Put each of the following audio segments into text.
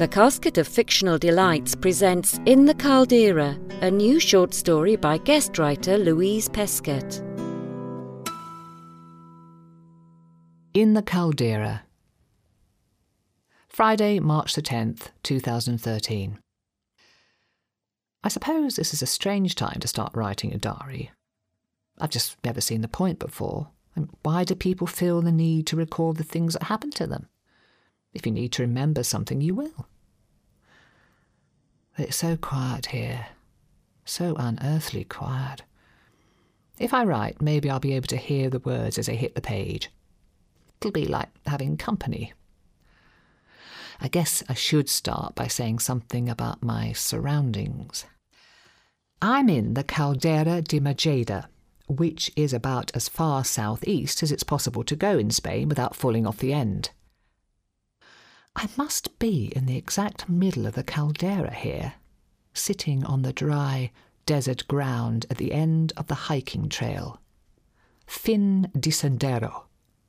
The Casket of Fictional Delights presents In the Caldera, a new short story by guest writer Louise Pesquet. In the Caldera. Friday, March the 10th, 2013. I suppose this is a strange time to start writing a diary. I've just never seen the point before. And why do people feel the need to record the things that happen to them? If you need to remember something, you will. But it's so quiet here, so unearthly quiet. If I write, maybe I'll be able to hear the words as they hit the page. It'll be like having company. I guess I should start by saying something about my surroundings. I'm in the Caldera de Majeda, which is about as far southeast as it's possible to go in Spain without falling off the end. I must be in the exact middle of the caldera here, sitting on the dry, desert ground at the end of the hiking trail. Fin de Sendero,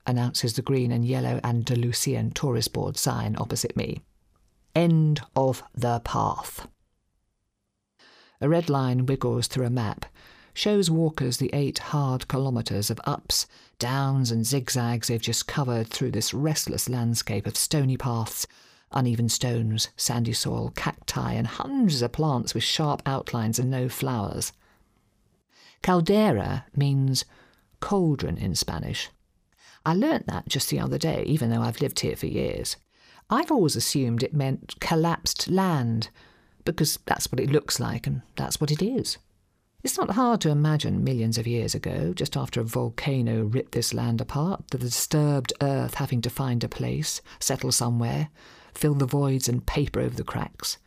announces the green and yellow Andalusian tourist board sign opposite me. End of the path. A red line wiggles through a map, shows walkers the eight hard kilometres of ups, downs, and zigzags they've just covered through this restless landscape of stony paths, uneven stones, sandy soil, cacti, and hundreds of plants with sharp outlines and no flowers. Caldera means cauldron in Spanish. I learnt that just the other day, even though I've lived here for years. I've always assumed it meant collapsed land, because that's what it looks like and that's what it is. It's not hard to imagine millions of years ago, just after a volcano ripped this land apart, the disturbed earth having to find a place, settle somewhere, fill the voids and paper over the cracks.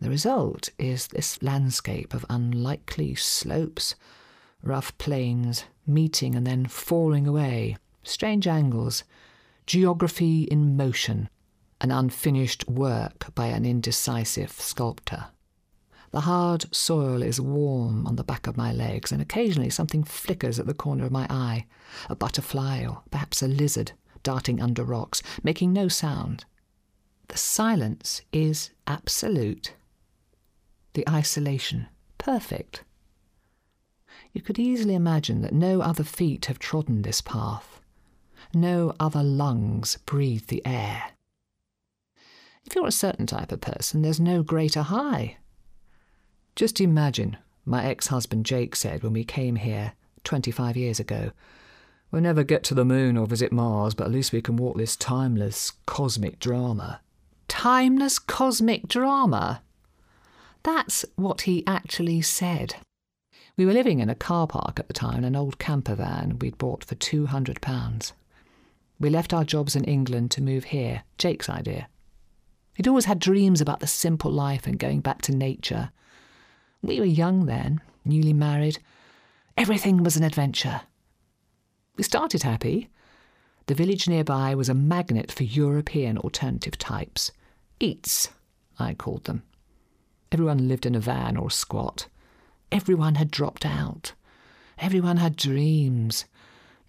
The result is this landscape of unlikely slopes, rough plains, meeting and then falling away, strange angles, geography in motion, an unfinished work by an indecisive sculptor. The hard soil is warm on the back of my legs, and occasionally something flickers at the corner of my eye a butterfly or perhaps a lizard darting under rocks, making no sound. The silence is absolute. The isolation perfect. You could easily imagine that no other feet have trodden this path. No other lungs breathe the air. If you're a certain type of person, there's no greater high just imagine, my ex husband Jake said when we came here 25 years ago. We'll never get to the moon or visit Mars, but at least we can walk this timeless cosmic drama. Timeless cosmic drama? That's what he actually said. We were living in a car park at the time, an old camper van we'd bought for £200. We left our jobs in England to move here, Jake's idea. He'd always had dreams about the simple life and going back to nature. We were young then, newly married. Everything was an adventure. We started happy. The village nearby was a magnet for European alternative types. Eats, I called them. Everyone lived in a van or a squat. Everyone had dropped out. Everyone had dreams.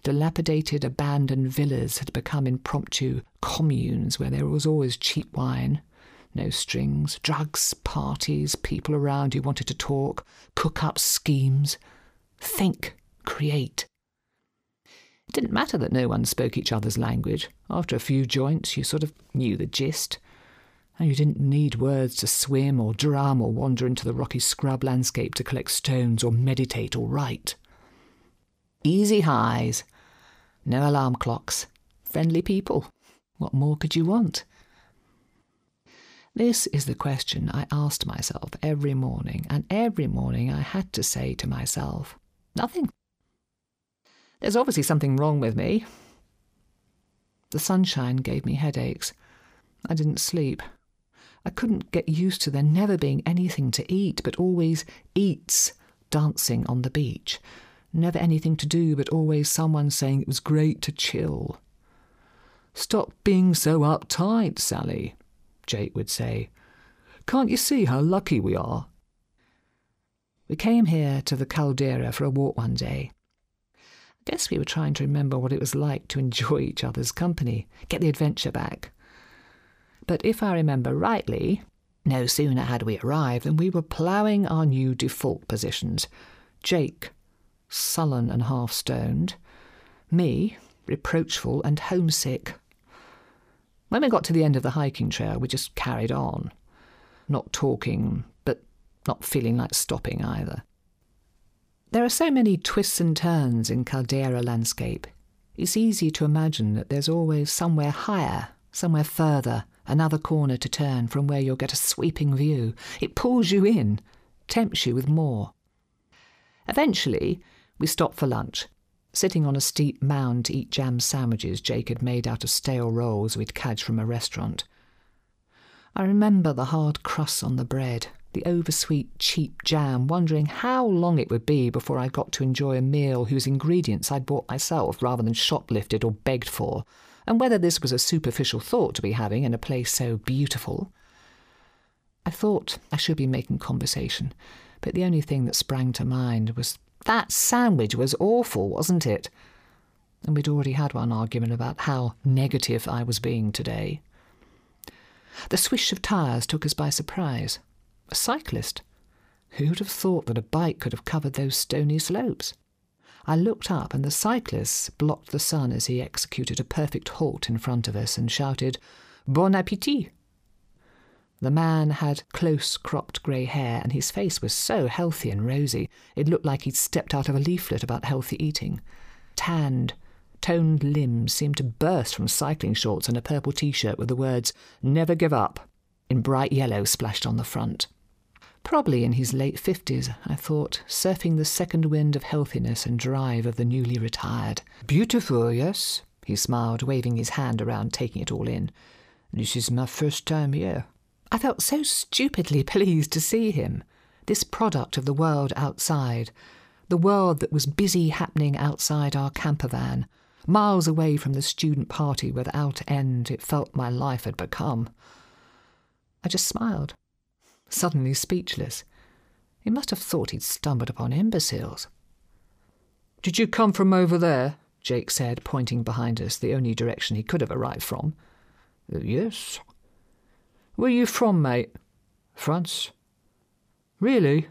Dilapidated, abandoned villas had become impromptu communes where there was always cheap wine, no strings, drugs, parties, people around who wanted to talk, cook up schemes, think, create. It didn't matter that no one spoke each other's language. After a few joints, you sort of knew the gist. And you didn't need words to swim or drum or wander into the rocky scrub landscape to collect stones or meditate or write. Easy highs, no alarm clocks, friendly people. What more could you want? This is the question I asked myself every morning, and every morning I had to say to myself, nothing. There's obviously something wrong with me. The sunshine gave me headaches. I didn't sleep. I couldn't get used to there never being anything to eat, but always eats dancing on the beach. Never anything to do, but always someone saying it was great to chill. Stop being so uptight, Sally, Jake would say. Can't you see how lucky we are? We came here to the caldera for a walk one day. I guess we were trying to remember what it was like to enjoy each other's company, get the adventure back. But if I remember rightly, no sooner had we arrived than we were ploughing our new default positions. Jake, sullen and half stoned, me, reproachful and homesick. When we got to the end of the hiking trail, we just carried on, not talking, but not feeling like stopping either. There are so many twists and turns in Caldera landscape. It's easy to imagine that there's always somewhere higher, somewhere further, another corner to turn from where you'll get a sweeping view. It pulls you in, tempts you with more. Eventually, we stopped for lunch, sitting on a steep mound to eat jam sandwiches Jake had made out of stale rolls we'd cadged from a restaurant. I remember the hard crust on the bread, the oversweet, cheap jam, wondering how long it would be before I got to enjoy a meal whose ingredients I'd bought myself rather than shoplifted or begged for, and whether this was a superficial thought to be having in a place so beautiful. I thought I should be making conversation, but the only thing that sprang to mind was that sandwich was awful, wasn't it? And we'd already had one argument about how negative I was being today. The swish of tyres took us by surprise. A cyclist. Who'd have thought that a bike could have covered those stony slopes? I looked up, and the cyclist blocked the sun as he executed a perfect halt in front of us and shouted, Bon appetit! The man had close cropped grey hair, and his face was so healthy and rosy it looked like he'd stepped out of a leaflet about healthy eating. Tanned, toned limbs seemed to burst from cycling shorts and a purple t shirt with the words, Never give up, in bright yellow splashed on the front. Probably in his late fifties, I thought, surfing the second wind of healthiness and drive of the newly retired. Beautiful, yes? He smiled, waving his hand around, taking it all in. This is my first time here. I felt so stupidly pleased to see him, this product of the world outside, the world that was busy happening outside our camper van, miles away from the student party without end it felt my life had become. I just smiled suddenly speechless. He must have thought he'd stumbled upon imbeciles. Did you come from over there? Jake said, pointing behind us, the only direction he could have arrived from. Uh, yes. Where you from, mate? France. Really?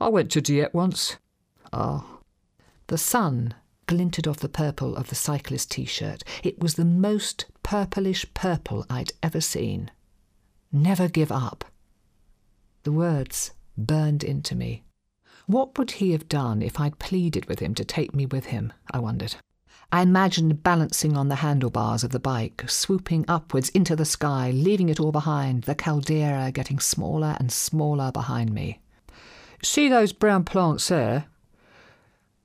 I went to Dieppe once. Ah. The sun glinted off the purple of the cyclist t shirt. It was the most purplish purple I'd ever seen. Never give up. The words burned into me. What would he have done if I'd pleaded with him to take me with him? I wondered. I imagined balancing on the handlebars of the bike, swooping upwards into the sky, leaving it all behind, the caldera getting smaller and smaller behind me. See those brown plants there?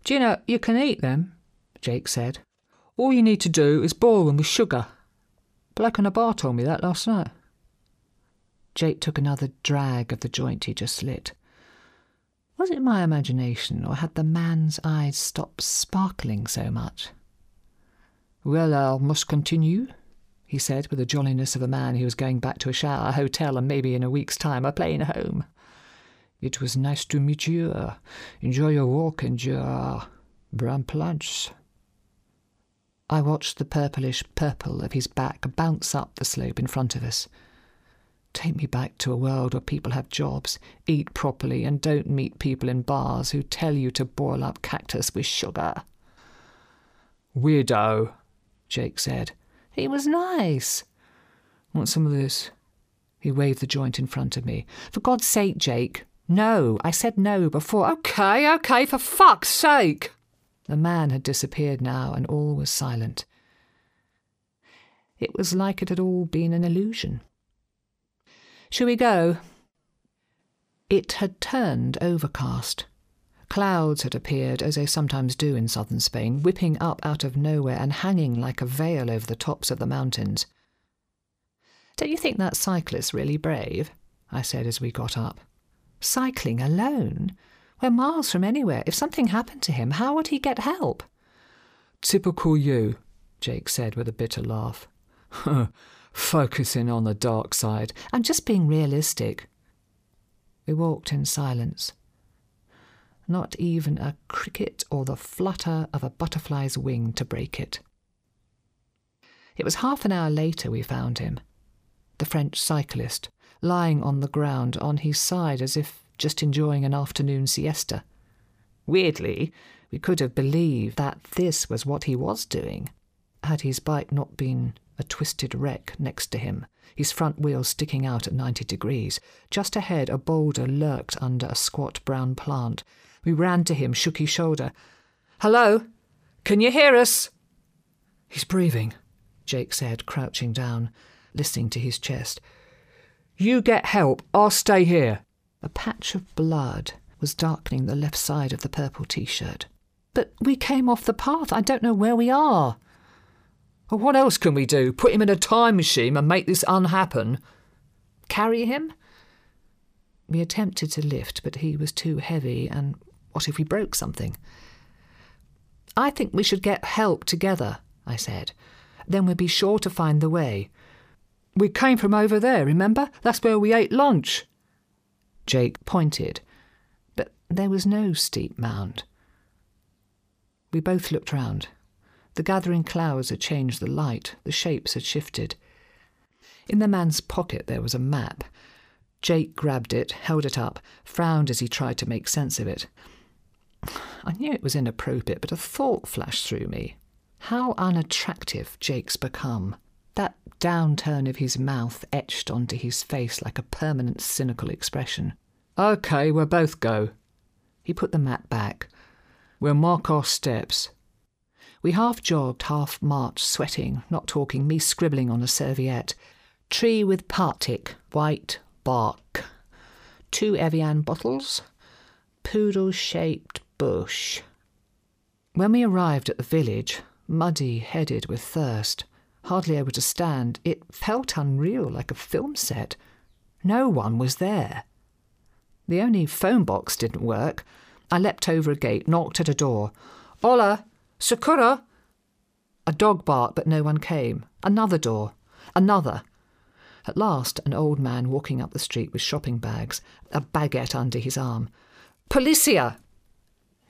Do you can eat them? Jake said. All you need to do is boil them with sugar. Black on a bar told me that last night. Jake took another drag of the joint he just lit. Was it my imagination, or had the man's eyes stopped sparkling so much? Well, I must continue, he said with the jolliness of a man who was going back to a shower, a hotel, and maybe in a week's time a plane home. It was nice to meet you. Enjoy your walk and your plants. I watched the purplish purple of his back bounce up the slope in front of us. Take me back to a world where people have jobs, eat properly, and don't meet people in bars who tell you to boil up cactus with sugar. Weirdo, Jake said. He was nice. Want some of this? He waved the joint in front of me. For God's sake, Jake. No, I said no before. Okay, okay, for fuck's sake. The man had disappeared now, and all was silent. It was like it had all been an illusion. Shall we go? It had turned overcast. Clouds had appeared, as they sometimes do in southern Spain, whipping up out of nowhere and hanging like a veil over the tops of the mountains. Don't you think that cyclist really brave? I said as we got up. Cycling alone? We're miles from anywhere. If something happened to him, how would he get help? Typical you, Jake said with a bitter laugh. focusing on the dark side and just being realistic. We walked in silence. Not even a cricket or the flutter of a butterfly's wing to break it. It was half an hour later we found him. the French cyclist, lying on the ground on his side as if just enjoying an afternoon siesta. Weirdly, we could have believed that this was what he was doing, had his bike not been a twisted wreck next to him, his front wheels sticking out at 90 degrees. Just ahead, a boulder lurked under a squat brown plant. We ran to him, shook his shoulder. Hello? Can you hear us? He's breathing, Jake said, crouching down, listening to his chest. You get help, I'll stay here. A patch of blood was darkening the left side of the purple t shirt. But we came off the path. I don't know where we are. Well, what else can we do? Put him in a time machine and make this unhappen? Carry him? We attempted to lift, but he was too heavy, and what if we broke something? I think we should get help together, I said. Then we'd be sure to find the way. We came from over there, remember? That's where we ate lunch. Jake pointed, but there was no steep mound. We both looked round. The gathering clouds had changed the light, the shapes had shifted. In the man's pocket there was a map. Jake grabbed it, held it up, frowned as he tried to make sense of it. I knew it was inappropriate, but a thought flashed through me. How unattractive Jake's become. That downturn of his mouth etched onto his face like a permanent cynical expression. OK, we'll both go. He put the map back. We'll mark our steps. We half jogged, half marched, sweating, not talking, me scribbling on a serviette. Tree with partick, white bark. Two Evian bottles. Poodle shaped bush. When we arrived at the village, muddy headed with thirst, hardly able to stand, it felt unreal like a film set. No one was there. The only phone box didn't work. I leapt over a gate, knocked at a door. Hola! Socorro! A dog barked, but no one came. Another door. Another. At last, an old man walking up the street with shopping bags, a baguette under his arm. Policia!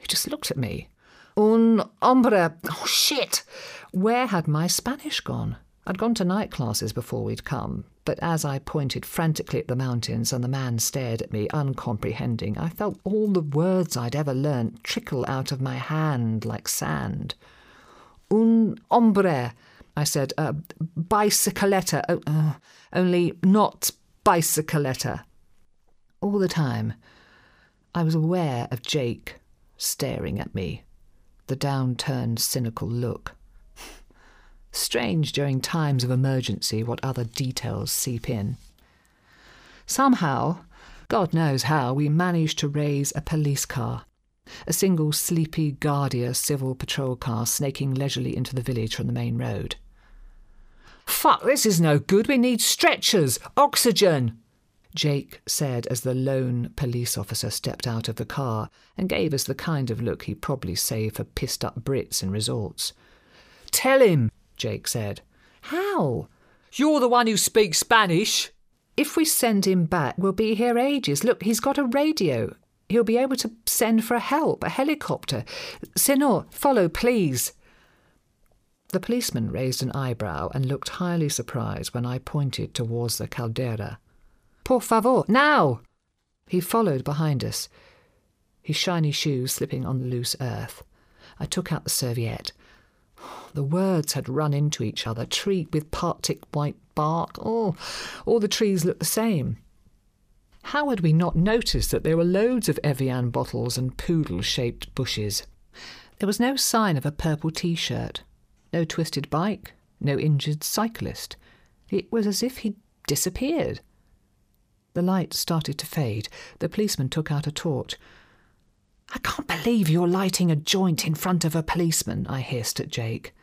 He just looked at me. Un hombre. Oh, shit! Where had my Spanish gone? I'd gone to night classes before we'd come, but as I pointed frantically at the mountains and the man stared at me, uncomprehending, I felt all the words I'd ever learnt trickle out of my hand like sand. Un hombre, I said, uh, bicycletta, oh, uh, only not bicycletta. All the time, I was aware of Jake staring at me, the downturned, cynical look. Strange during times of emergency what other details seep in. Somehow, God knows how, we managed to raise a police car. A single sleepy Guardia civil patrol car snaking leisurely into the village from the main road. Fuck, this is no good. We need stretchers, oxygen, Jake said as the lone police officer stepped out of the car and gave us the kind of look he'd probably save for pissed up Brits in resorts. Tell him, Jake said. How? You're the one who speaks Spanish. If we send him back, we'll be here ages. Look, he's got a radio. He'll be able to send for help, a helicopter. Senor, follow, please. The policeman raised an eyebrow and looked highly surprised when I pointed towards the caldera. Por favor, now! He followed behind us, his shiny shoes slipping on the loose earth. I took out the serviette. The words had run into each other. Tree with partick white bark. Oh, all the trees looked the same. How had we not noticed that there were loads of Evian bottles and poodle shaped bushes? There was no sign of a purple t shirt, no twisted bike, no injured cyclist. It was as if he'd disappeared. The light started to fade. The policeman took out a torch. I can't believe you're lighting a joint in front of a policeman, I hissed at Jake.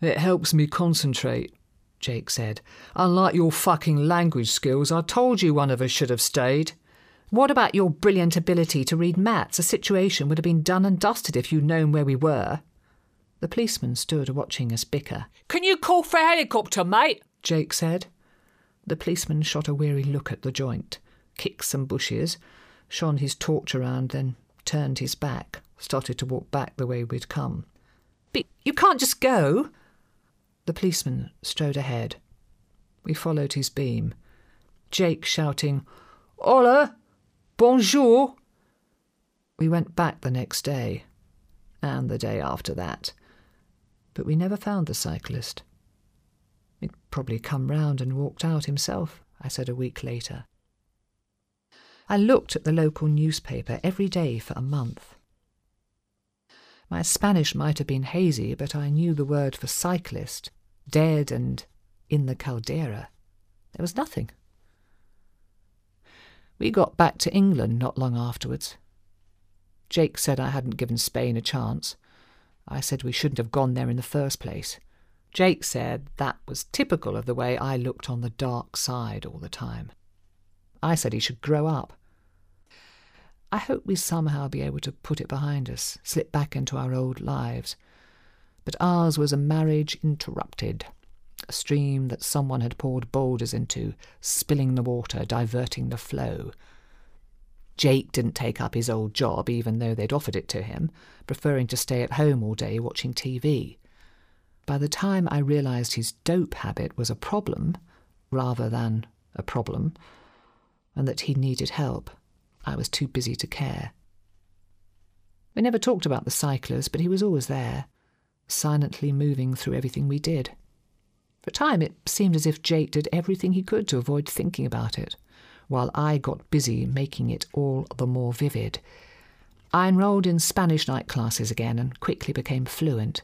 It helps me concentrate, Jake said. Unlike your fucking language skills, I told you one of us should have stayed. What about your brilliant ability to read maps? A situation would have been done and dusted if you'd known where we were. The policeman stood watching us bicker. Can you call for a helicopter, mate? Jake said. The policeman shot a weary look at the joint, kicked some bushes, shone his torch around, then turned his back, started to walk back the way we'd come. But you can't just go. The policeman strode ahead. We followed his beam. Jake shouting, Hola! Bonjour! We went back the next day, and the day after that, but we never found the cyclist. Probably come round and walked out himself, I said a week later. I looked at the local newspaper every day for a month. My Spanish might have been hazy, but I knew the word for cyclist, dead and in the caldera. There was nothing. We got back to England not long afterwards. Jake said I hadn't given Spain a chance. I said we shouldn't have gone there in the first place. Jake said that was typical of the way I looked on the dark side all the time. I said he should grow up. I hope we somehow be able to put it behind us, slip back into our old lives. But ours was a marriage interrupted, a stream that someone had poured boulders into, spilling the water, diverting the flow. Jake didn't take up his old job, even though they'd offered it to him, preferring to stay at home all day watching TV. By the time I realised his dope habit was a problem, rather than a problem, and that he needed help, I was too busy to care. We never talked about the cyclers, but he was always there, silently moving through everything we did. For a time, it seemed as if Jake did everything he could to avoid thinking about it, while I got busy making it all the more vivid. I enrolled in Spanish night classes again and quickly became fluent,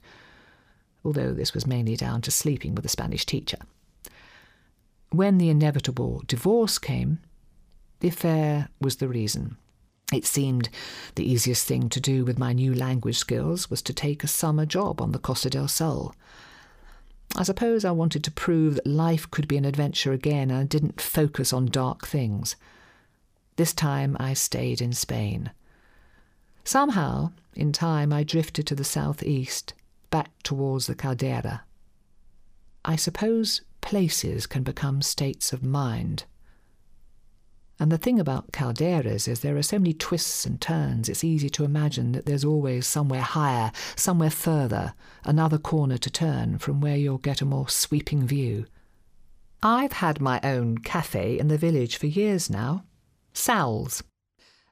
although this was mainly down to sleeping with a Spanish teacher. When the inevitable divorce came, the affair was the reason. It seemed the easiest thing to do with my new language skills was to take a summer job on the Costa del Sol. I suppose I wanted to prove that life could be an adventure again and I didn't focus on dark things. This time I stayed in Spain. Somehow, in time, I drifted to the southeast, back towards the caldera. I suppose places can become states of mind. And the thing about calderas is there are so many twists and turns, it's easy to imagine that there's always somewhere higher, somewhere further, another corner to turn from where you'll get a more sweeping view. I've had my own cafe in the village for years now. Sal's,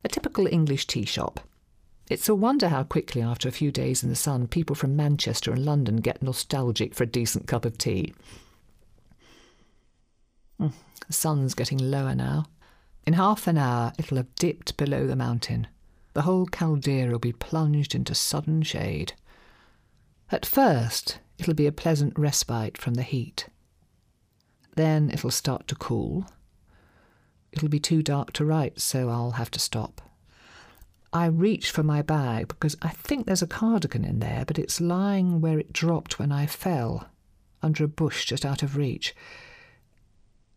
a typical English tea shop. It's a wonder how quickly, after a few days in the sun, people from Manchester and London get nostalgic for a decent cup of tea. Mm, the sun's getting lower now. In half an hour it'll have dipped below the mountain. The whole caldera will be plunged into sudden shade. At first, it'll be a pleasant respite from the heat. Then it'll start to cool. It'll be too dark to write, so I'll have to stop. I reach for my bag because I think there's a cardigan in there, but it's lying where it dropped when I fell, under a bush just out of reach.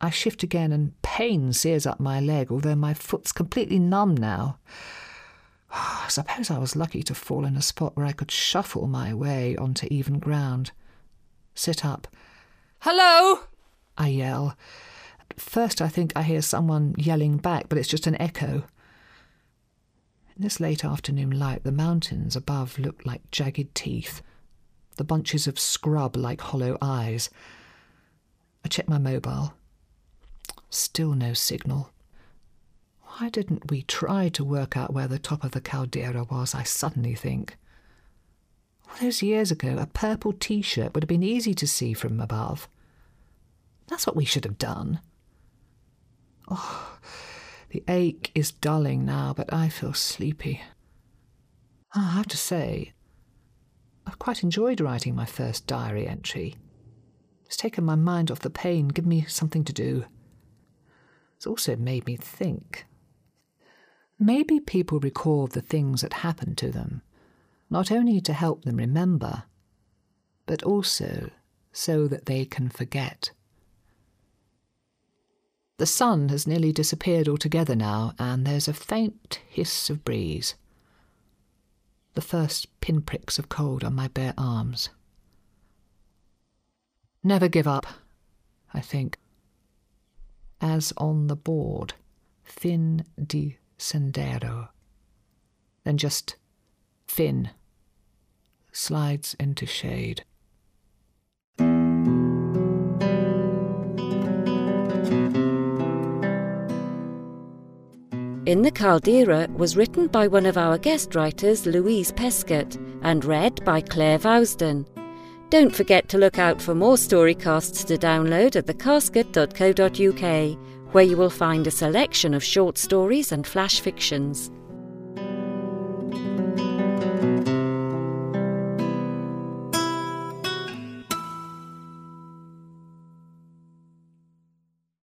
I shift again and pain sears up my leg, although my foot's completely numb now. I suppose I was lucky to fall in a spot where I could shuffle my way onto even ground. Sit up. Hello! I yell. At first, I think I hear someone yelling back, but it's just an echo. In this late afternoon light, the mountains above looked like jagged teeth, the bunches of scrub like hollow eyes. I check my mobile. Still no signal. Why didn't we try to work out where the top of the caldera was, I suddenly think. All those years ago, a purple t shirt would have been easy to see from above. That's what we should have done. Oh, the ache is dulling now, but I feel sleepy. Ah, I have to say, I've quite enjoyed writing my first diary entry. It's taken my mind off the pain, given me something to do. It's also made me think. Maybe people record the things that happened to them, not only to help them remember, but also so that they can forget. The sun has nearly disappeared altogether now, and there's a faint hiss of breeze. The first pinpricks of cold on my bare arms. Never give up, I think as on the board, fin di sendero. Then just fin slides into shade. In the Caldera was written by one of our guest writers, Louise Pescott, and read by Claire Vousden. Don't forget to look out for more storycasts to download at thecasket.co.uk, where you will find a selection of short stories and flash fictions.